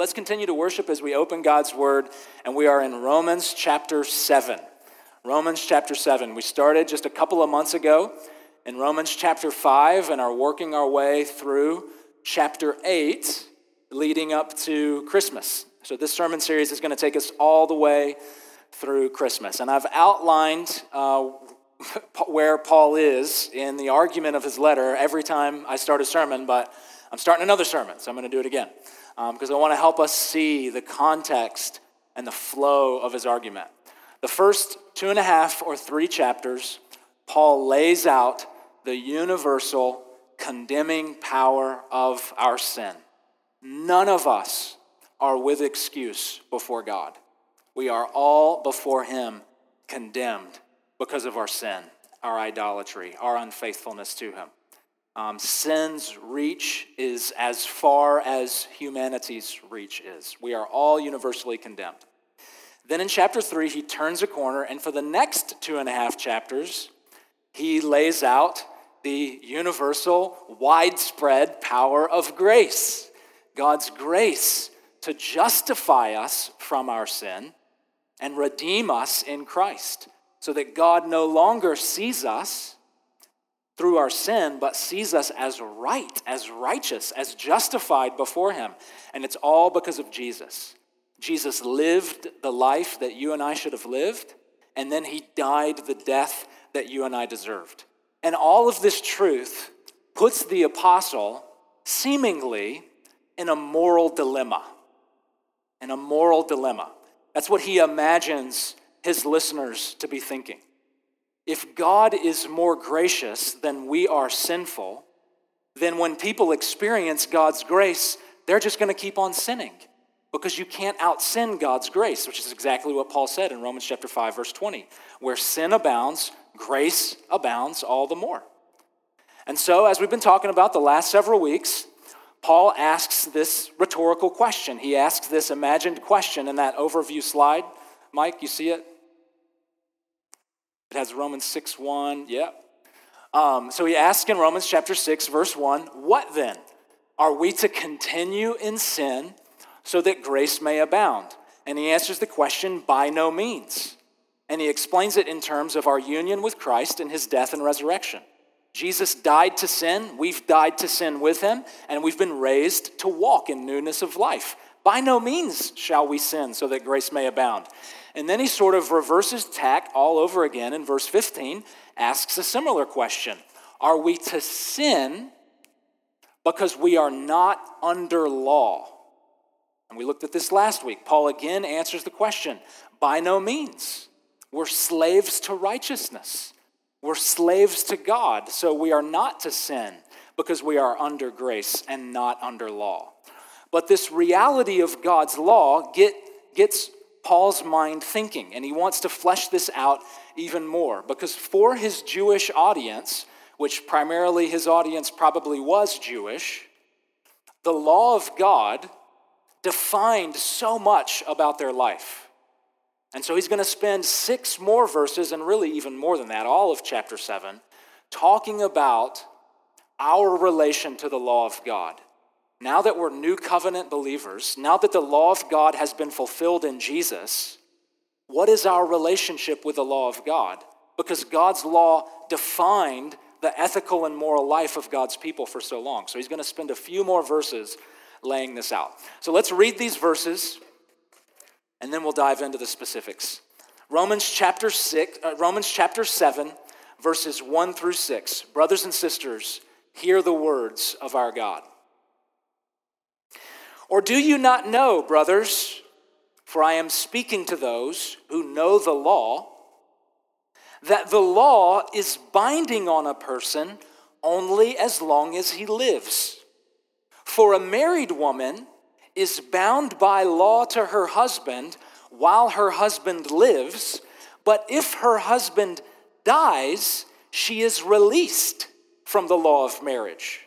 Let's continue to worship as we open God's Word, and we are in Romans chapter 7. Romans chapter 7. We started just a couple of months ago in Romans chapter 5 and are working our way through chapter 8, leading up to Christmas. So, this sermon series is going to take us all the way through Christmas. And I've outlined uh, where Paul is in the argument of his letter every time I start a sermon, but I'm starting another sermon, so I'm going to do it again because um, I want to help us see the context and the flow of his argument. The first two and a half or three chapters, Paul lays out the universal condemning power of our sin. None of us are with excuse before God. We are all before Him condemned because of our sin, our idolatry, our unfaithfulness to Him. Um, sin's reach is as far as humanity's reach is. We are all universally condemned. Then in chapter three, he turns a corner, and for the next two and a half chapters, he lays out the universal, widespread power of grace God's grace to justify us from our sin and redeem us in Christ, so that God no longer sees us through our sin, but sees us as right, as righteous, as justified before Him. And it's all because of Jesus. Jesus lived the life that you and I should have lived, and then He died the death that you and I deserved. And all of this truth puts the apostle seemingly in a moral dilemma. In a moral dilemma. That's what he imagines his listeners to be thinking. If God is more gracious than we are sinful, then when people experience God's grace, they're just going to keep on sinning because you can't out sin God's grace, which is exactly what Paul said in Romans chapter 5 verse 20. Where sin abounds, grace abounds all the more. And so, as we've been talking about the last several weeks, Paul asks this rhetorical question. He asks this imagined question in that overview slide. Mike, you see it? It has Romans 6 1. Yeah. Um, so he asks in Romans chapter 6, verse 1, What then? Are we to continue in sin so that grace may abound? And he answers the question, By no means. And he explains it in terms of our union with Christ and his death and resurrection. Jesus died to sin, we've died to sin with him, and we've been raised to walk in newness of life. By no means shall we sin so that grace may abound. And then he sort of reverses tack all over again in verse 15, asks a similar question Are we to sin because we are not under law? And we looked at this last week. Paul again answers the question By no means. We're slaves to righteousness. We're slaves to God, so we are not to sin because we are under grace and not under law. But this reality of God's law get, gets Paul's mind thinking, and he wants to flesh this out even more because for his Jewish audience, which primarily his audience probably was Jewish, the law of God defined so much about their life. And so he's going to spend six more verses, and really even more than that, all of chapter 7, talking about our relation to the law of God now that we're new covenant believers, now that the law of God has been fulfilled in Jesus, what is our relationship with the law of God? Because God's law defined the ethical and moral life of God's people for so long. So he's going to spend a few more verses laying this out. So let's read these verses and then we'll dive into the specifics. Romans chapter 6, uh, Romans chapter 7 verses 1 through 6. Brothers and sisters, hear the words of our God. Or do you not know, brothers, for I am speaking to those who know the law, that the law is binding on a person only as long as he lives? For a married woman is bound by law to her husband while her husband lives, but if her husband dies, she is released from the law of marriage.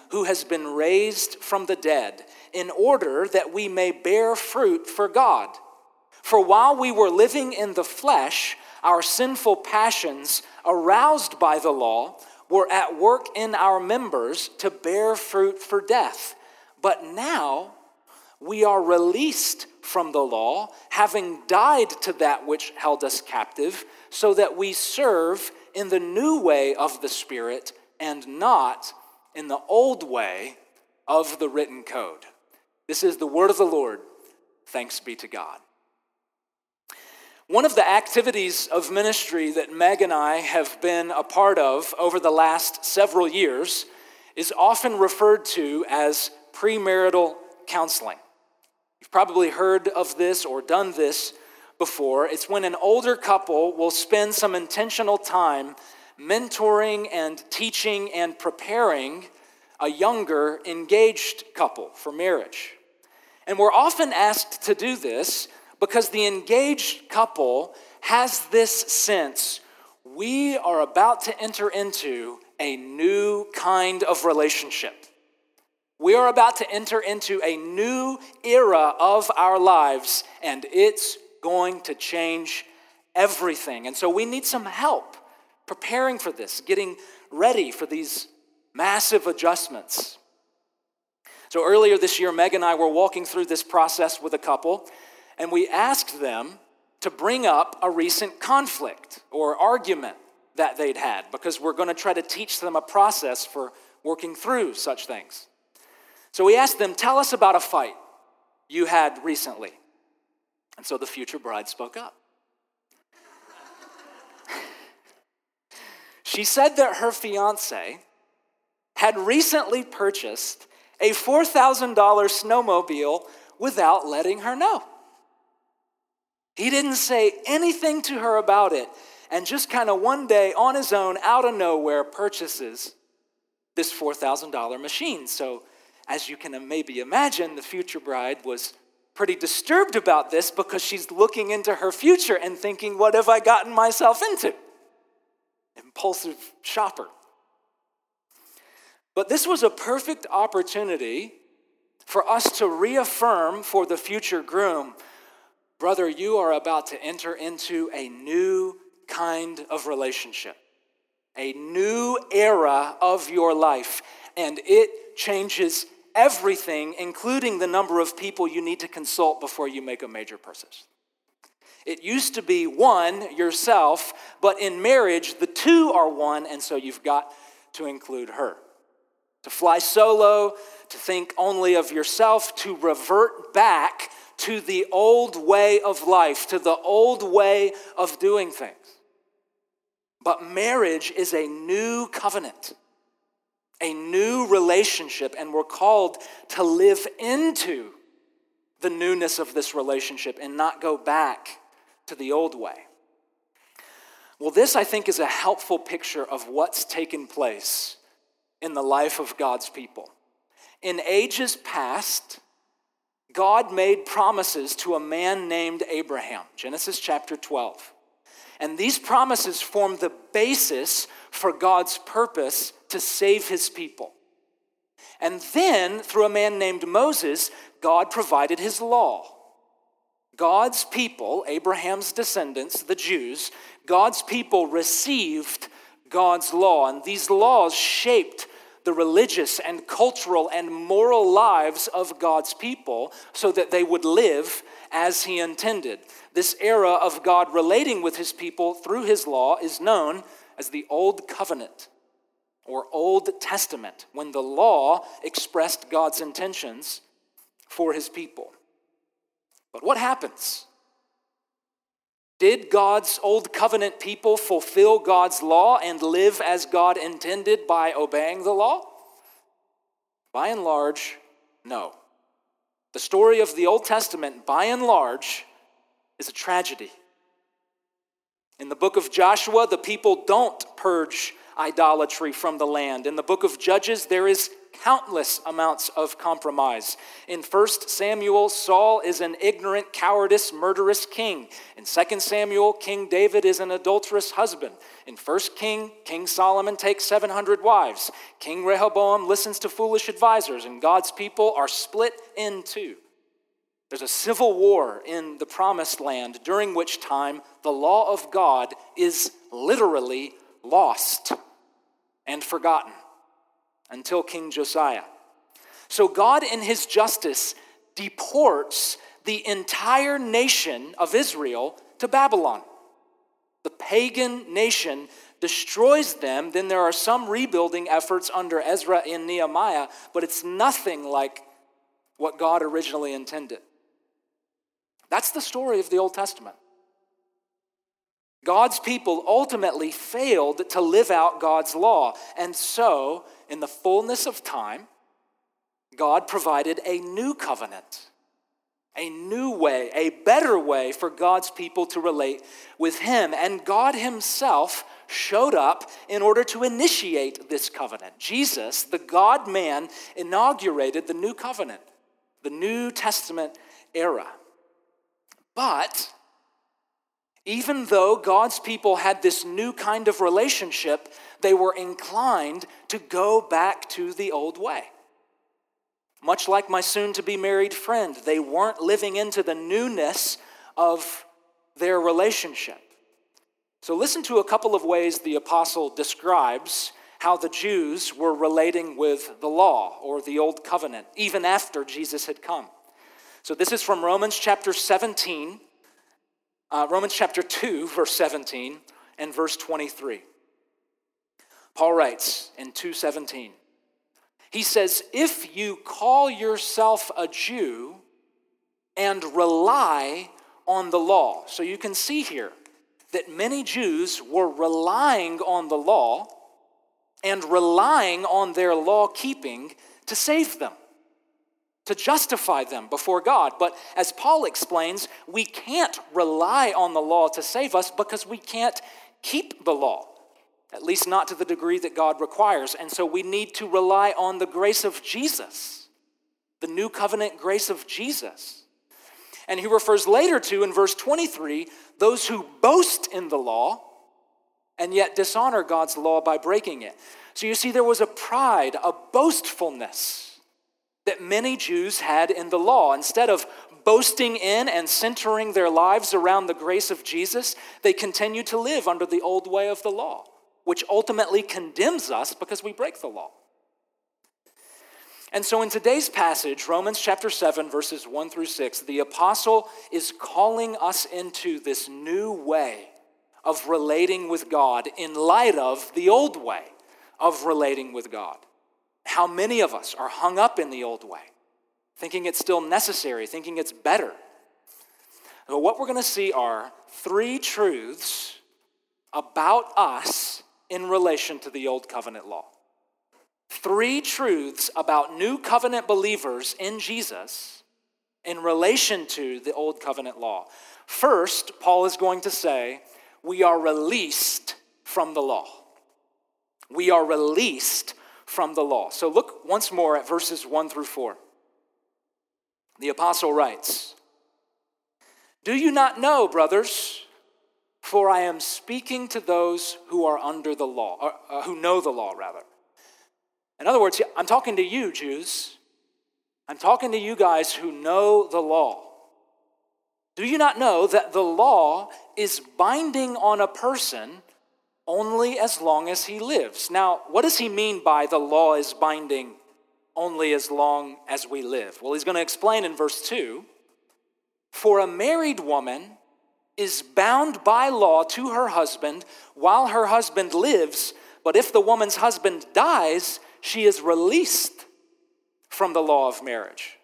who has been raised from the dead, in order that we may bear fruit for God. For while we were living in the flesh, our sinful passions, aroused by the law, were at work in our members to bear fruit for death. But now we are released from the law, having died to that which held us captive, so that we serve in the new way of the Spirit and not in the old way of the written code. This is the word of the Lord. Thanks be to God. One of the activities of ministry that Meg and I have been a part of over the last several years is often referred to as premarital counseling. You've probably heard of this or done this before. It's when an older couple will spend some intentional time mentoring and teaching and preparing a younger engaged couple for marriage. And we're often asked to do this because the engaged couple has this sense we are about to enter into a new kind of relationship. We are about to enter into a new era of our lives, and it's going to change everything. And so we need some help preparing for this, getting ready for these massive adjustments. So earlier this year, Meg and I were walking through this process with a couple, and we asked them to bring up a recent conflict or argument that they'd had because we're going to try to teach them a process for working through such things. So we asked them, Tell us about a fight you had recently. And so the future bride spoke up. She said that her fiance had recently purchased a $4,000 snowmobile without letting her know. He didn't say anything to her about it, and just kind of one day on his own, out of nowhere, purchases this $4,000 machine. So as you can maybe imagine, the future bride was pretty disturbed about this because she's looking into her future and thinking, what have I gotten myself into? Impulsive shopper. But this was a perfect opportunity for us to reaffirm for the future groom brother, you are about to enter into a new kind of relationship, a new era of your life, and it changes everything, including the number of people you need to consult before you make a major purchase. It used to be one, yourself, but in marriage, the two are one, and so you've got to include her. To fly solo, to think only of yourself, to revert back to the old way of life, to the old way of doing things. But marriage is a new covenant a new relationship, and we're called to live into the newness of this relationship and not go back to the old way. Well, this, I think, is a helpful picture of what's taken place in the life of God's people. In ages past, God made promises to a man named Abraham, Genesis chapter 12. And these promises form the basis for God's purpose to save his people. And then, through a man named Moses, God provided his law. God's people, Abraham's descendants, the Jews, God's people received God's law, and these laws shaped the religious and cultural and moral lives of God's people so that they would live as He intended. This era of God relating with His people through His law is known as the Old Covenant. or Old Testament, when the law expressed God's intentions for his people. But what happens? Did God's Old Covenant people fulfill God's law and live as God intended by obeying the law? By and large, no. The story of the Old Testament, by and large, is a tragedy. In the book of Joshua, the people don't purge idolatry from the land. In the book of Judges, there is countless amounts of compromise. In 1 Samuel, Saul is an ignorant, cowardice, murderous king. In 2 Samuel, King David is an adulterous husband. In 1 King, King Solomon takes 700 wives. King Rehoboam listens to foolish advisors, and God's people are split in two. There's a civil war in the promised land during which time the law of God is literally lost and forgotten until King Josiah. So God, in his justice, deports the entire nation of Israel to Babylon. The pagan nation destroys them. Then there are some rebuilding efforts under Ezra and Nehemiah, but it's nothing like what God originally intended. That's the story of the Old Testament. God's people ultimately failed to live out God's law. And so, in the fullness of time, God provided a new covenant, a new way, a better way for God's people to relate with Him. And God Himself showed up in order to initiate this covenant. Jesus, the God man, inaugurated the new covenant, the New Testament era. But even though God's people had this new kind of relationship, they were inclined to go back to the old way. Much like my soon to be married friend, they weren't living into the newness of their relationship. So, listen to a couple of ways the apostle describes how the Jews were relating with the law or the old covenant, even after Jesus had come. So, this is from Romans chapter 17 uh, Romans chapter 2, verse 17 and verse 23. Paul writes in 2:17. He says, "If you call yourself a Jew and rely on the law." So you can see here that many Jews were relying on the law and relying on their law keeping to save them to justify them before God. But as Paul explains, we can't rely on the law to save us because we can't keep the law, at least not to the degree that God requires. And so we need to rely on the grace of Jesus, the new covenant grace of Jesus. And he refers later to in verse 23 those who boast in the law and yet dishonor God's law by breaking it. So you see, there was a pride, a boastfulness that many Jews had in the law. Instead of boasting in and centering their lives around the grace of Jesus, they continue to live under the old way of the law, which ultimately condemns us because we break the law. And so in today's passage, Romans chapter 7, verses 1 through 6, the apostle is calling us into this new way of relating with God in light of the old way of relating with God. How many of us are hung up in the old way, thinking it's still necessary, thinking it's better? But what we're going to see are three truths about us in relation to the old covenant law. Three truths about new covenant believers in Jesus in relation to the old covenant law. First, Paul is going to say, we are released from the law. We are released from the law. So look once more at verses 1 through 4. The apostle writes, Do you not know, brothers? For I am speaking to those who are under the law, or, uh, who know the law, rather. In other words, I'm talking to you, Jews. I'm talking to you guys who know the law. Do you not know that the law is binding on a person only as long as he lives. Now, what does he mean by the law is binding only as long as we live? Well, he's going to explain in verse 2 For a married woman is bound by law to her husband while her husband lives, But if the woman's husband dies, she is released from the law of marriage.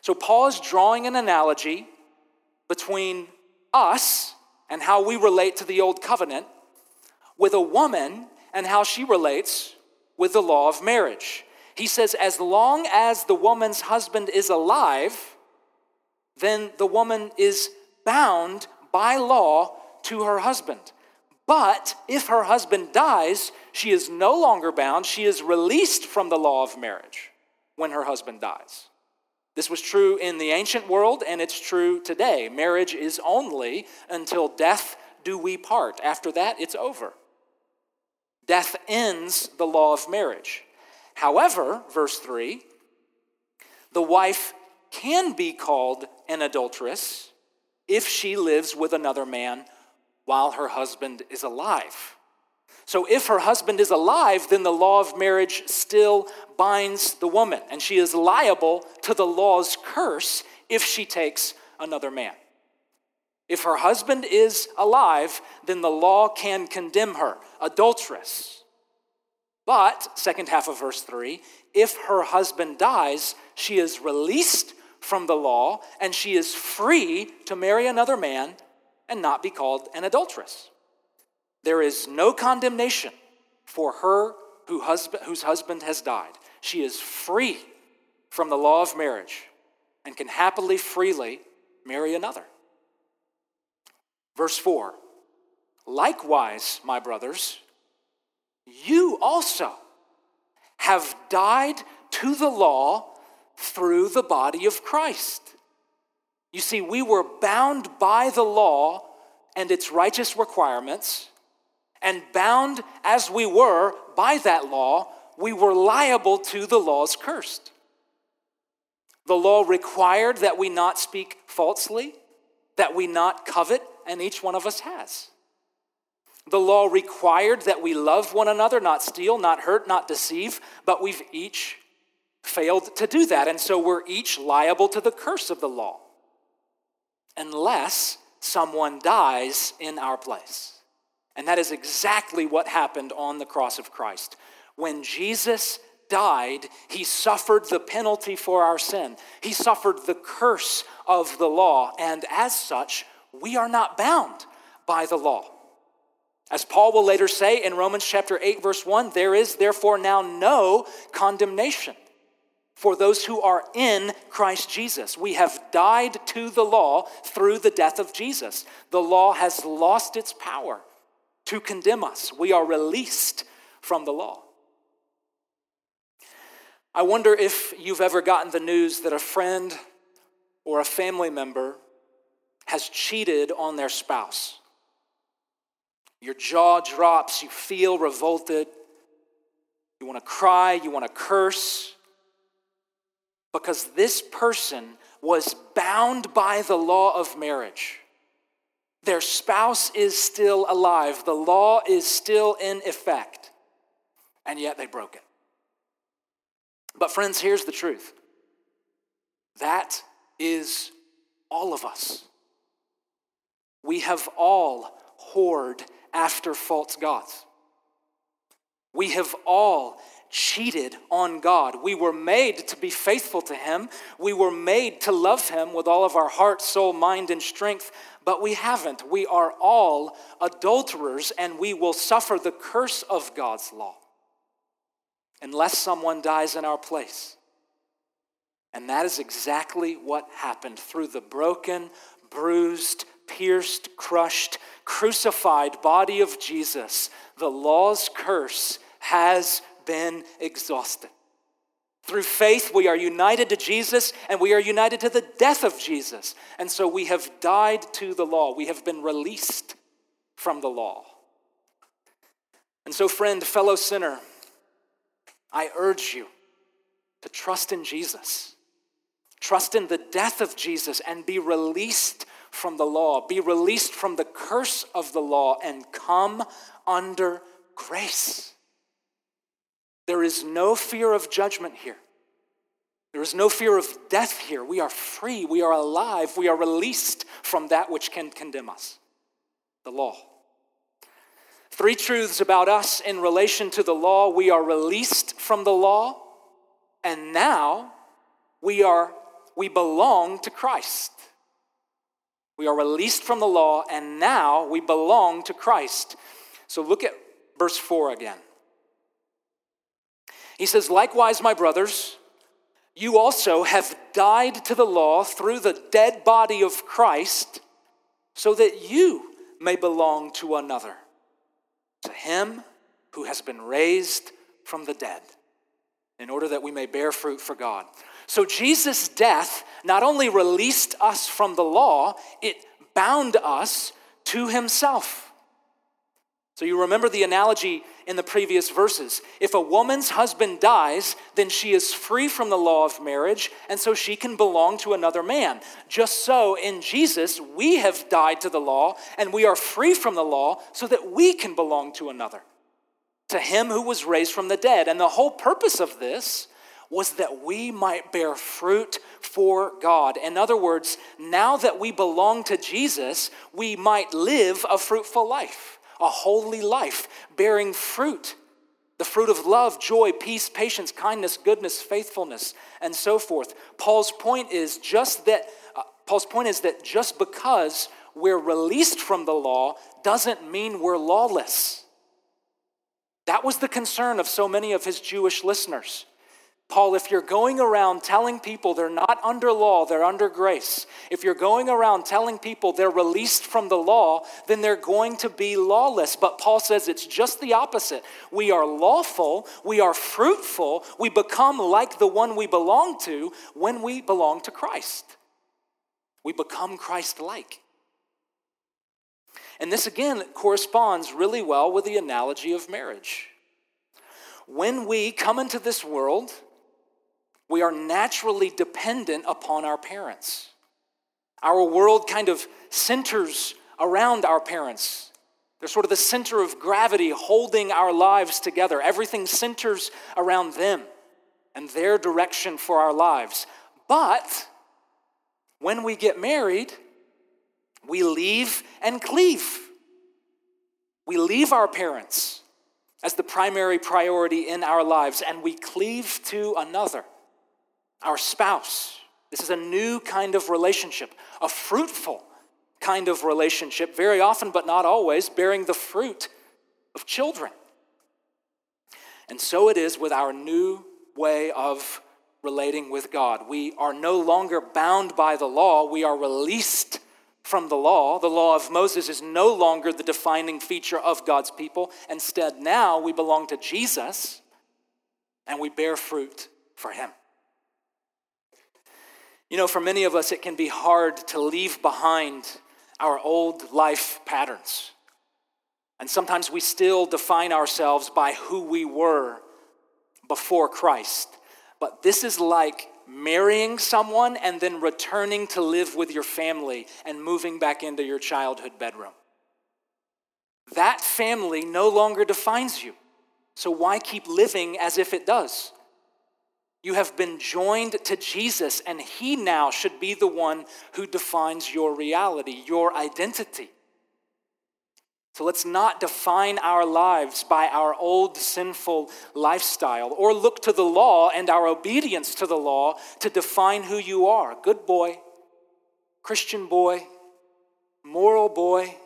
So Paul is drawing an analogy between us and how we relate to the old covenant with a woman and how she relates with the law of marriage. He says, as long as the woman's husband is alive, then the woman is bound by law to her husband. But if her husband dies, she is no longer bound. She is released from the law of marriage when her husband dies. This was true in the ancient world, and it's true today. Marriage is only until death do we part. After that, it's over. Death ends the law of marriage. However, verse 3, the wife can be called an adulteress if she lives with another man while her husband is alive. So, if her husband is alive, then the law of marriage still binds the woman, and she is liable to the law's curse if she takes another man. If her husband is alive, then the law can condemn her, adulteress. But, second half of verse 3, if her husband dies, she is released from the law and she is free to marry another man and not be called an adulteress. There is no condemnation for her who husband, whose husband has died. She is free from the law of marriage and can happily, freely marry another. Verse 4 Likewise, my brothers, you also have died to the law through the body of Christ. You see, we were bound by the law and its righteous requirements, and bound as we were by that law, we were liable to the law's curse. The law required that we not speak falsely, that we not covet, and each one of us has. The law required that we love one another, not steal, not hurt, not deceive, but we've each failed to do that. And so we're each liable to the curse of the law unless someone dies in our place. And that is exactly what happened on the cross of Christ. When Jesus died, he suffered the penalty for our sin. He suffered the curse of the law. And as such, we are not bound by the law. As Paul will later say in Romans chapter 8 verse 1, there is therefore now no condemnation for those who are in Christ Jesus. We have died to the law through the death of Jesus. The law has lost its power to condemn us. We are released from the law. I wonder if you've ever gotten the news that a friend or a family member has cheated on their spouse. Your jaw drops, you feel revolted, you want to cry, you want to curse because this person was bound by the law of marriage. Their spouse is still alive, the law is still in effect, and yet they broke it. But, friends, here's the truth that is all of us. We have all whored after false gods. We have all cheated on God. We were made to be faithful to Him. We were made to love Him with all of our heart, soul, mind, and strength, but we haven't. We are all adulterers and we will suffer the curse of God's law unless someone dies in our place. And that is exactly what happened through the broken, bruised, pierced, crushed, crucified body of Jesus. The law's curse has been exhausted. Through faith, we are united to Jesus and we are united to the death of Jesus. And so we have died to the law. We have been released from the law. And so, friend, fellow sinner, I urge you to trust in Jesus. Trust in the death of Jesus and be released from the law. Be released from the curse of the law and come under grace. There is no fear of judgment here. There is no fear of death here. We are free. We are alive. We are released from that which can condemn us the law. Three truths about us in relation to the law. We are released from the law, and now we are we belong to Christ. We are released from the law, and now we belong to Christ. So look at verse 4 again. He says, Likewise, my brothers, you also have died to the law through the dead body of Christ, so that you may belong to another, to him who has been raised from the dead, in order that we may bear fruit for God. So Jesus' death not only released us from the law, it bound us to himself. So you remember the analogy in the previous verses. If a woman's husband dies, then she is free from the law of marriage, and so she can belong to another man. Just so in Jesus, we have died to the law, and we are free from the law so that we can belong to another, to him who was raised from the dead. And the whole purpose of this was that we might bear fruit for God. In other words, now that we belong to Jesus, we might live a fruitful life a holy life, bearing fruit the fruit of love, joy, peace, patience, kindness, goodness, faithfulness, and so forth. Paul's point is just that uh, Paul's point is that just because we're released from the law doesn't mean we're lawless. That was the concern of so many of his Jewish listeners. Paul, if you're going around telling people they're not under law, they're under grace, if you're going around telling people they're released from the law, then they're going to be lawless. But Paul says it's just the opposite. We are lawful, we are fruitful, we become like the one we belong to when we belong to Christ. We become Christ like. And this again corresponds really well with the analogy of marriage. When we come into this world, we are naturally dependent upon our parents. Our world kind of centers around our parents. They're sort of the center of gravity holding our lives together. Everything centers around them and their direction for our lives. But when we get married, we leave and cleave. We leave our parents as the primary priority in our lives and we cleave to another our spouse. This is a new kind of relationship, a fruitful kind of relationship, very often, but not always, bearing the fruit of children. And so it is with our new way of relating with God. We are no longer bound by the law, we are released from the law. The law of Moses is no longer the defining feature of God's people. Instead, now we belong to Jesus and we bear fruit for him. You know, for many of us, it can be hard to leave behind our old life patterns. And sometimes we still define ourselves by who we were before Christ. But this is like marrying someone and then returning to live with your family and moving back into your childhood bedroom. That family no longer defines you. So why keep living as if it does? You have been joined to Jesus, and He now should be the one who defines your reality, your identity. So let's not define our lives by our old sinful lifestyle or look to the law and our obedience to the law to define who you are. Good boy, Christian boy, moral boy,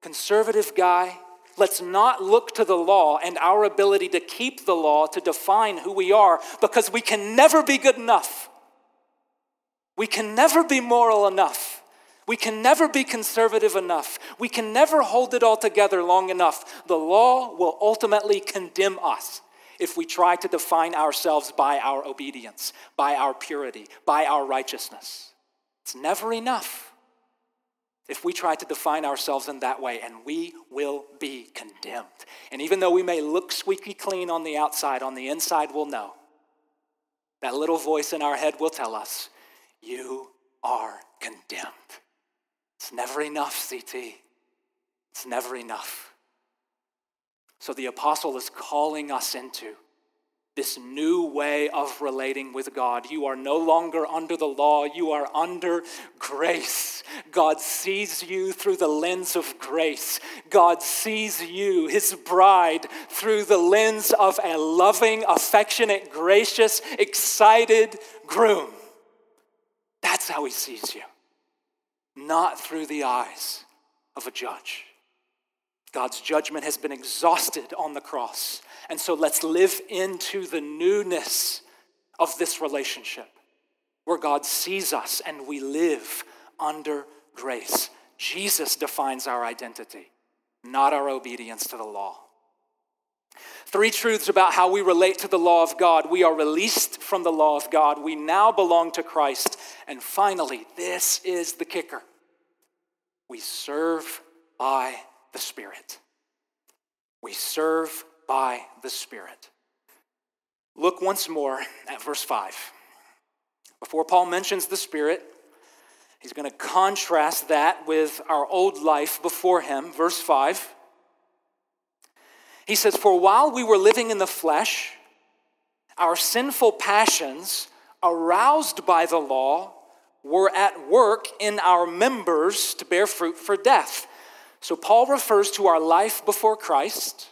conservative guy, Let's not look to the law and our ability to keep the law to define who we are because we can never be good enough. We can never be moral enough. We can never be conservative enough. We can never hold it all together long enough. The law will ultimately condemn us if we try to define ourselves by our obedience, by our purity, by our righteousness. It's never enough if we try to define ourselves in that way, and we will be condemned. And even though we may look squeaky clean on the outside, on the inside we'll know. That little voice in our head will tell us, You are condemned. It's never enough, CT. It's never enough. So the apostle is calling us into this new way of relating with God. You are no longer under the law, you are under grace. God sees you through the lens of grace. God sees you, his bride, through the lens of a loving, affectionate, gracious, excited groom. That's how he sees you, not through the eyes of a judge. God's judgment has been exhausted on the cross. And so let's live into the newness of this relationship where God sees us and we live under grace. Jesus defines our identity, not our obedience to the law. Three truths about how we relate to the law of God. We are released from the law of God. We now belong to Christ. And finally, this is the kicker we serve by the Spirit. We serve by the Spirit. Look once more at verse 5. Before Paul mentions the Spirit, he's going to contrast that with our old life before him. Verse 5. He says, For while we were living in the flesh, our sinful passions, aroused by the law, were at work in our members to bear fruit for death. So Paul refers to our life before Christ,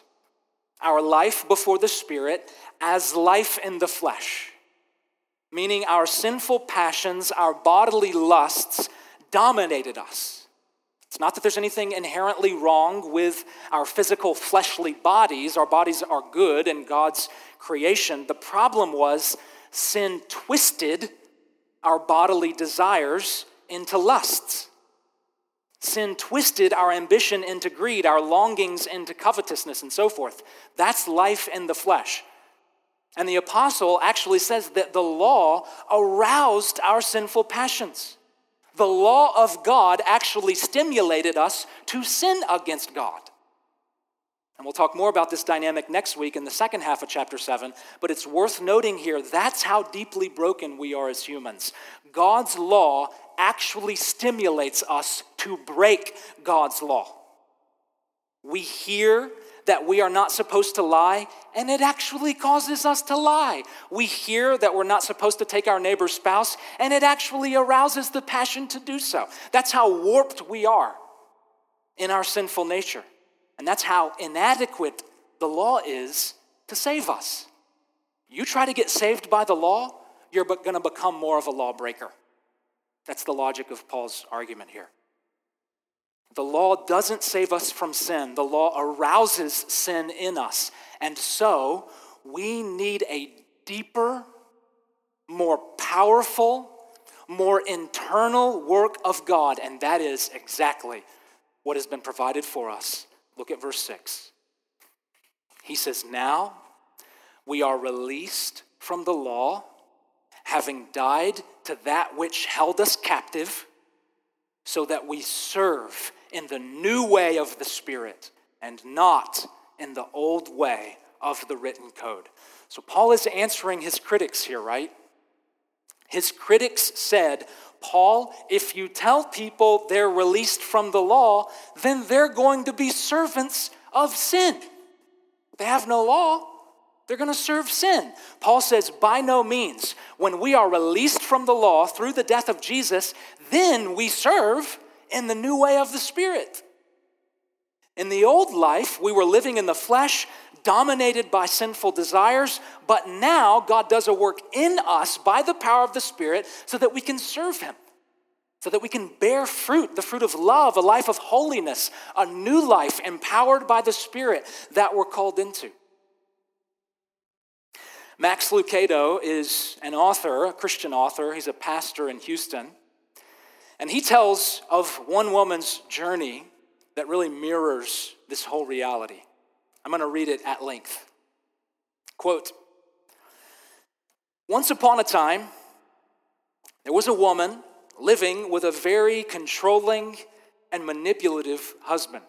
our life before the Spirit, as life in the flesh meaning our sinful passions, our bodily lusts, dominated us. It's not that there's anything inherently wrong with our physical fleshly bodies. Our bodies are good in God's creation. The problem was sin twisted our bodily desires into lusts. Sin twisted our ambition into greed, our longings into covetousness, and so forth. That's life in the flesh. And the apostle actually says that the law aroused our sinful passions. The law of God actually stimulated us to sin against God. And we'll talk more about this dynamic next week in the second half of chapter 7, but it's worth noting here that's how deeply broken we are as humans. God's law actually stimulates us to break God's law. We hear that we are not supposed to lie, and it actually causes us to lie. We hear that we're not supposed to take our neighbor's spouse, and it actually arouses the passion to do so. That's how warped we are in our sinful nature. And that's how inadequate the law is to save us. You try to get saved by the law, you're going to become more of a lawbreaker. That's the logic of Paul's argument here. The law doesn't save us from sin, the law arouses sin in us. And so we need a deeper, more powerful, more internal work of God, and that is exactly what has been provided for us. Look at verse 6. He says, Now we are released from the law, having died to that which held us captive, so that we serve in the new way of the Spirit and not in the old way of the written code. So Paul is answering his critics here, right? His critics said, Paul, if you tell people they're released from the law, then they're going to be servants of sin. They have no law. They're going to serve sin. Paul says, by no means. When we are released from the law through the death of Jesus, then we serve in the new way of the Spirit. In the old life, we were living in the flesh, dominated by sinful desires, but now God does a work in us by the power of the Spirit so that we can serve Him, so that we can bear fruit, the fruit of love, a life of holiness, a new life empowered by the Spirit that we're called into. Max Lucado is an author, a Christian author. He's a pastor in Houston. And he tells of one woman's journey that really mirrors this whole reality. I'm going to read it at length. Quote Once upon a time, there was a woman living with a very controlling and manipulative husband.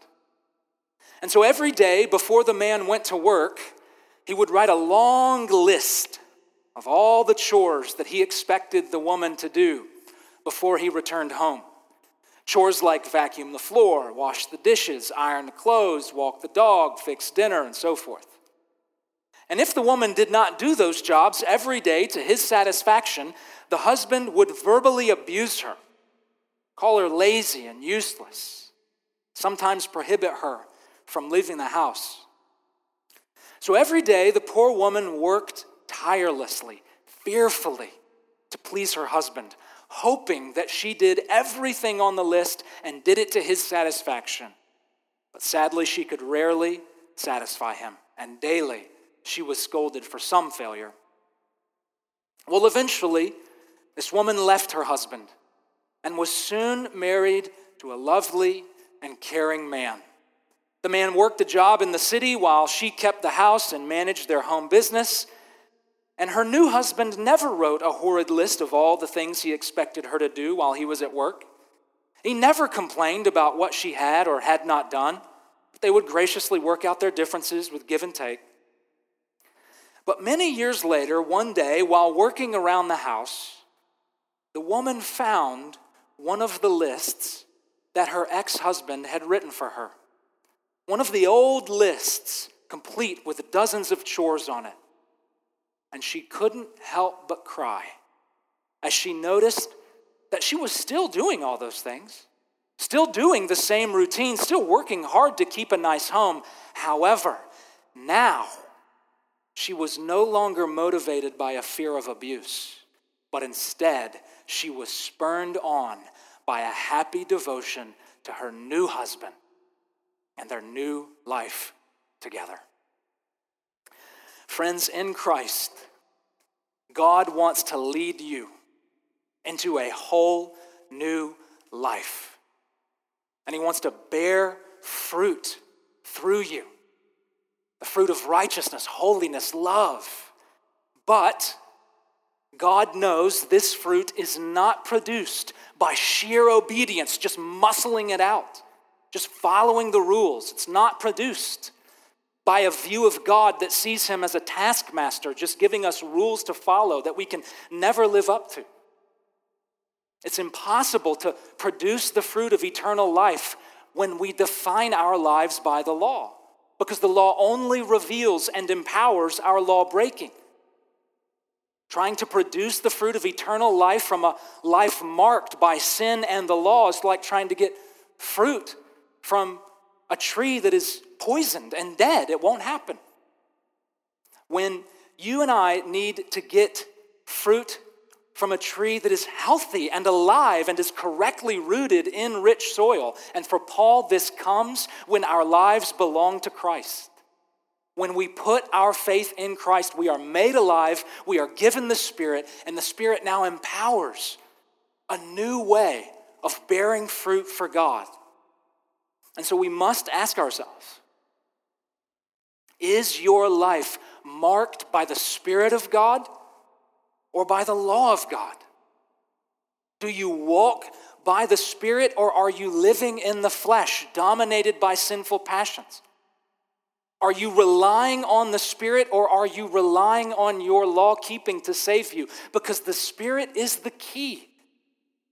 And so every day before the man went to work, he would write a long list of all the chores that he expected the woman to do before he returned home. Chores like vacuum the floor, wash the dishes, iron the clothes, walk the dog, fix dinner, and so forth. And if the woman did not do those jobs every day to his satisfaction, the husband would verbally abuse her. call her lazy and useless, sometimes prohibit her from leaving the house. So every day, the poor woman worked tirelessly, fearfully, to please her husband, hoping that she did everything on the list and did it to his satisfaction. But sadly, she could rarely satisfy him, and daily she was scolded for some failure. Well, eventually, this woman left her husband and was soon married to a lovely and caring man. The man worked a job in the city while she kept the house and managed their home business. And her new husband never wrote a horrid list of all the things he expected her to do while he was at work. He never complained about what she had or had not done. They would graciously work out their differences with give and take. But many years later, one day, while working around the house, the woman found one of the lists that her ex husband had written for her. One of the old lists, complete with dozens of chores on it. And she couldn't help but cry as she noticed that she was still doing all those things, still doing the same routine, still working hard to keep a nice home. However, now she was no longer motivated by a fear of abuse, but instead she was spurned on by a happy devotion to her new husband and their new life together. Friends, in Christ, God wants to lead you into a whole new life. And He wants to bear fruit through you the fruit of righteousness, holiness, love. But God knows this fruit is not produced by sheer obedience, just muscling it out, just following the rules. It's not produced by a view of God that sees him as a taskmaster, just giving us rules to follow that we can never live up to. It's impossible to produce the fruit of eternal life when we define our lives by the law because the law only reveals and empowers our law breaking. Trying to produce the fruit of eternal life from a life marked by sin and the law is like trying to get fruit from a tree that is poisoned and dead. It won't happen. When you and I need to get fruit from a tree that is healthy and alive and is correctly rooted in rich soil. And for Paul, this comes when our lives belong to Christ. When we put our faith in Christ, we are made alive, we are given the Spirit, and the Spirit now empowers a new way of bearing fruit for God. And so we must ask ourselves Is your life marked by the Spirit of God? or by the law of God? Do you walk by the Spirit or are you living in the flesh, dominated by sinful passions? Are you relying on the Spirit or are you relying on your law keeping to save you? Because the Spirit is the key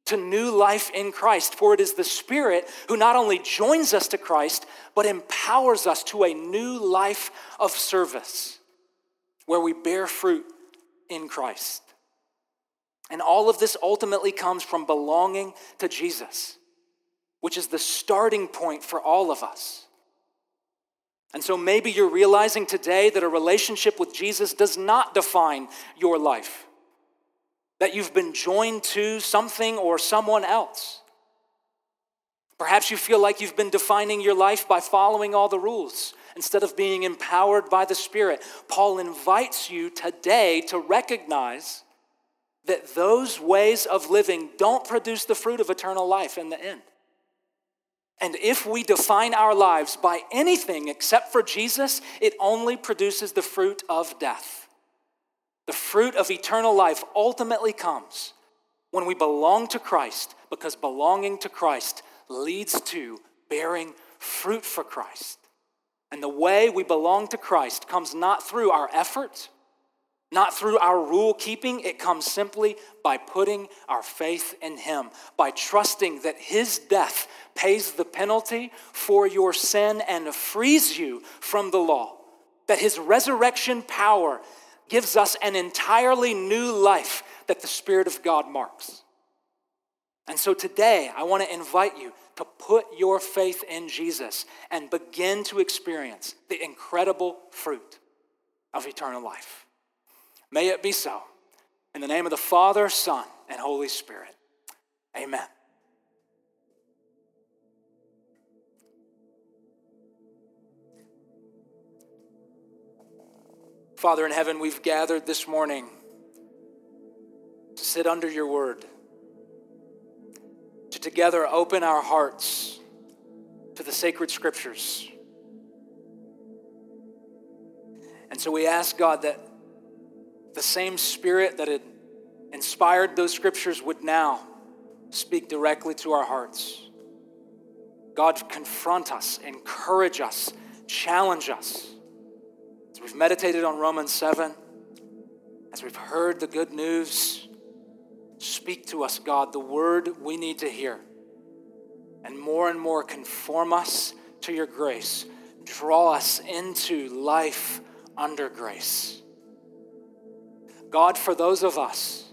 to new life in Christ. For it is the Spirit who not only joins us to Christ, but empowers us to a new life of service where we bear fruit in Christ. And all of this ultimately comes from belonging to Jesus, which is the starting point for all of us. And so maybe you're realizing today that a relationship with Jesus does not define your life, that you've been joined to something or someone else. Perhaps you feel like you've been defining your life by following all the rules instead of being empowered by the Spirit. Paul invites you today to recognize that those ways of living don't produce the fruit of eternal life in the end. And if we define our lives by anything except for Jesus, it only produces the fruit of death. The fruit of eternal life ultimately comes when we belong to Christ, because belonging to Christ leads to bearing fruit for Christ. And the way we belong to Christ comes not through our efforts not through our rule keeping, it comes simply by putting our faith in Him, by trusting that His death pays the penalty for your sin and frees you from the law, that His resurrection power gives us an entirely new life that the Spirit of God marks. And so today, I want to invite you to put your faith in Jesus and begin to experience the incredible fruit of eternal life. May it be so. In the name of the Father, Son, and Holy Spirit. Amen. Father in heaven, we've gathered this morning to sit under your word, to together open our hearts to the sacred scriptures. And so we ask God that the same spirit that had inspired those scriptures would now speak directly to our hearts. God, confront us, encourage us, challenge us we've meditated on Romans 7, as we've heard the good news, speak to us, God, the word we need to hear. And more and more conform us to your grace. Draw us into life under grace. God, for those of us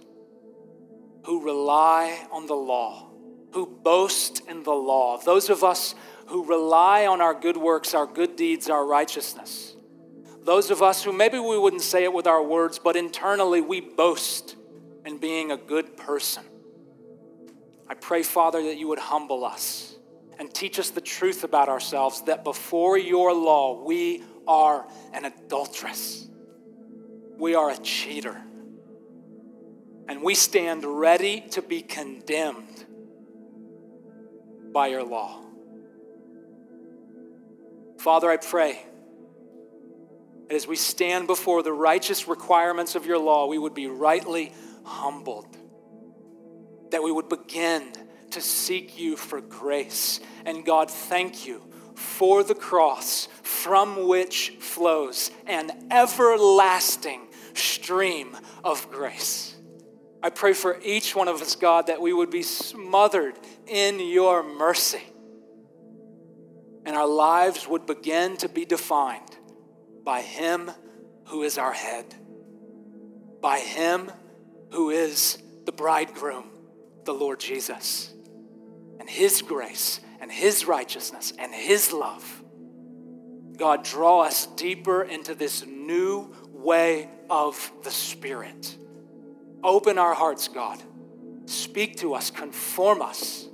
who rely on the law, who boast in the law, those of us who rely on our good works, our good deeds, our righteousness, those of us who maybe we wouldn't say it with our words, but internally we boast in being a good person. I pray, Father, that you would humble us and teach us the truth about ourselves that before your law we are an adulteress, we are a cheater, and we stand ready to be condemned by your law. Father, I pray as we stand before the righteous requirements of your law, we would be rightly humbled. That we would begin to seek you for grace. And God, thank you for the cross from which flows an everlasting stream of grace. I pray for each one of us, God, that we would be smothered in your mercy and our lives would begin to be defined by Him who is our head, by Him who is the bridegroom, the Lord Jesus, and His grace and His righteousness and His love. God, draw us deeper into this new way of the Spirit. Open our hearts, God. Speak to us, conform us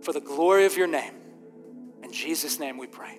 for the glory of your name. In Jesus' name we pray.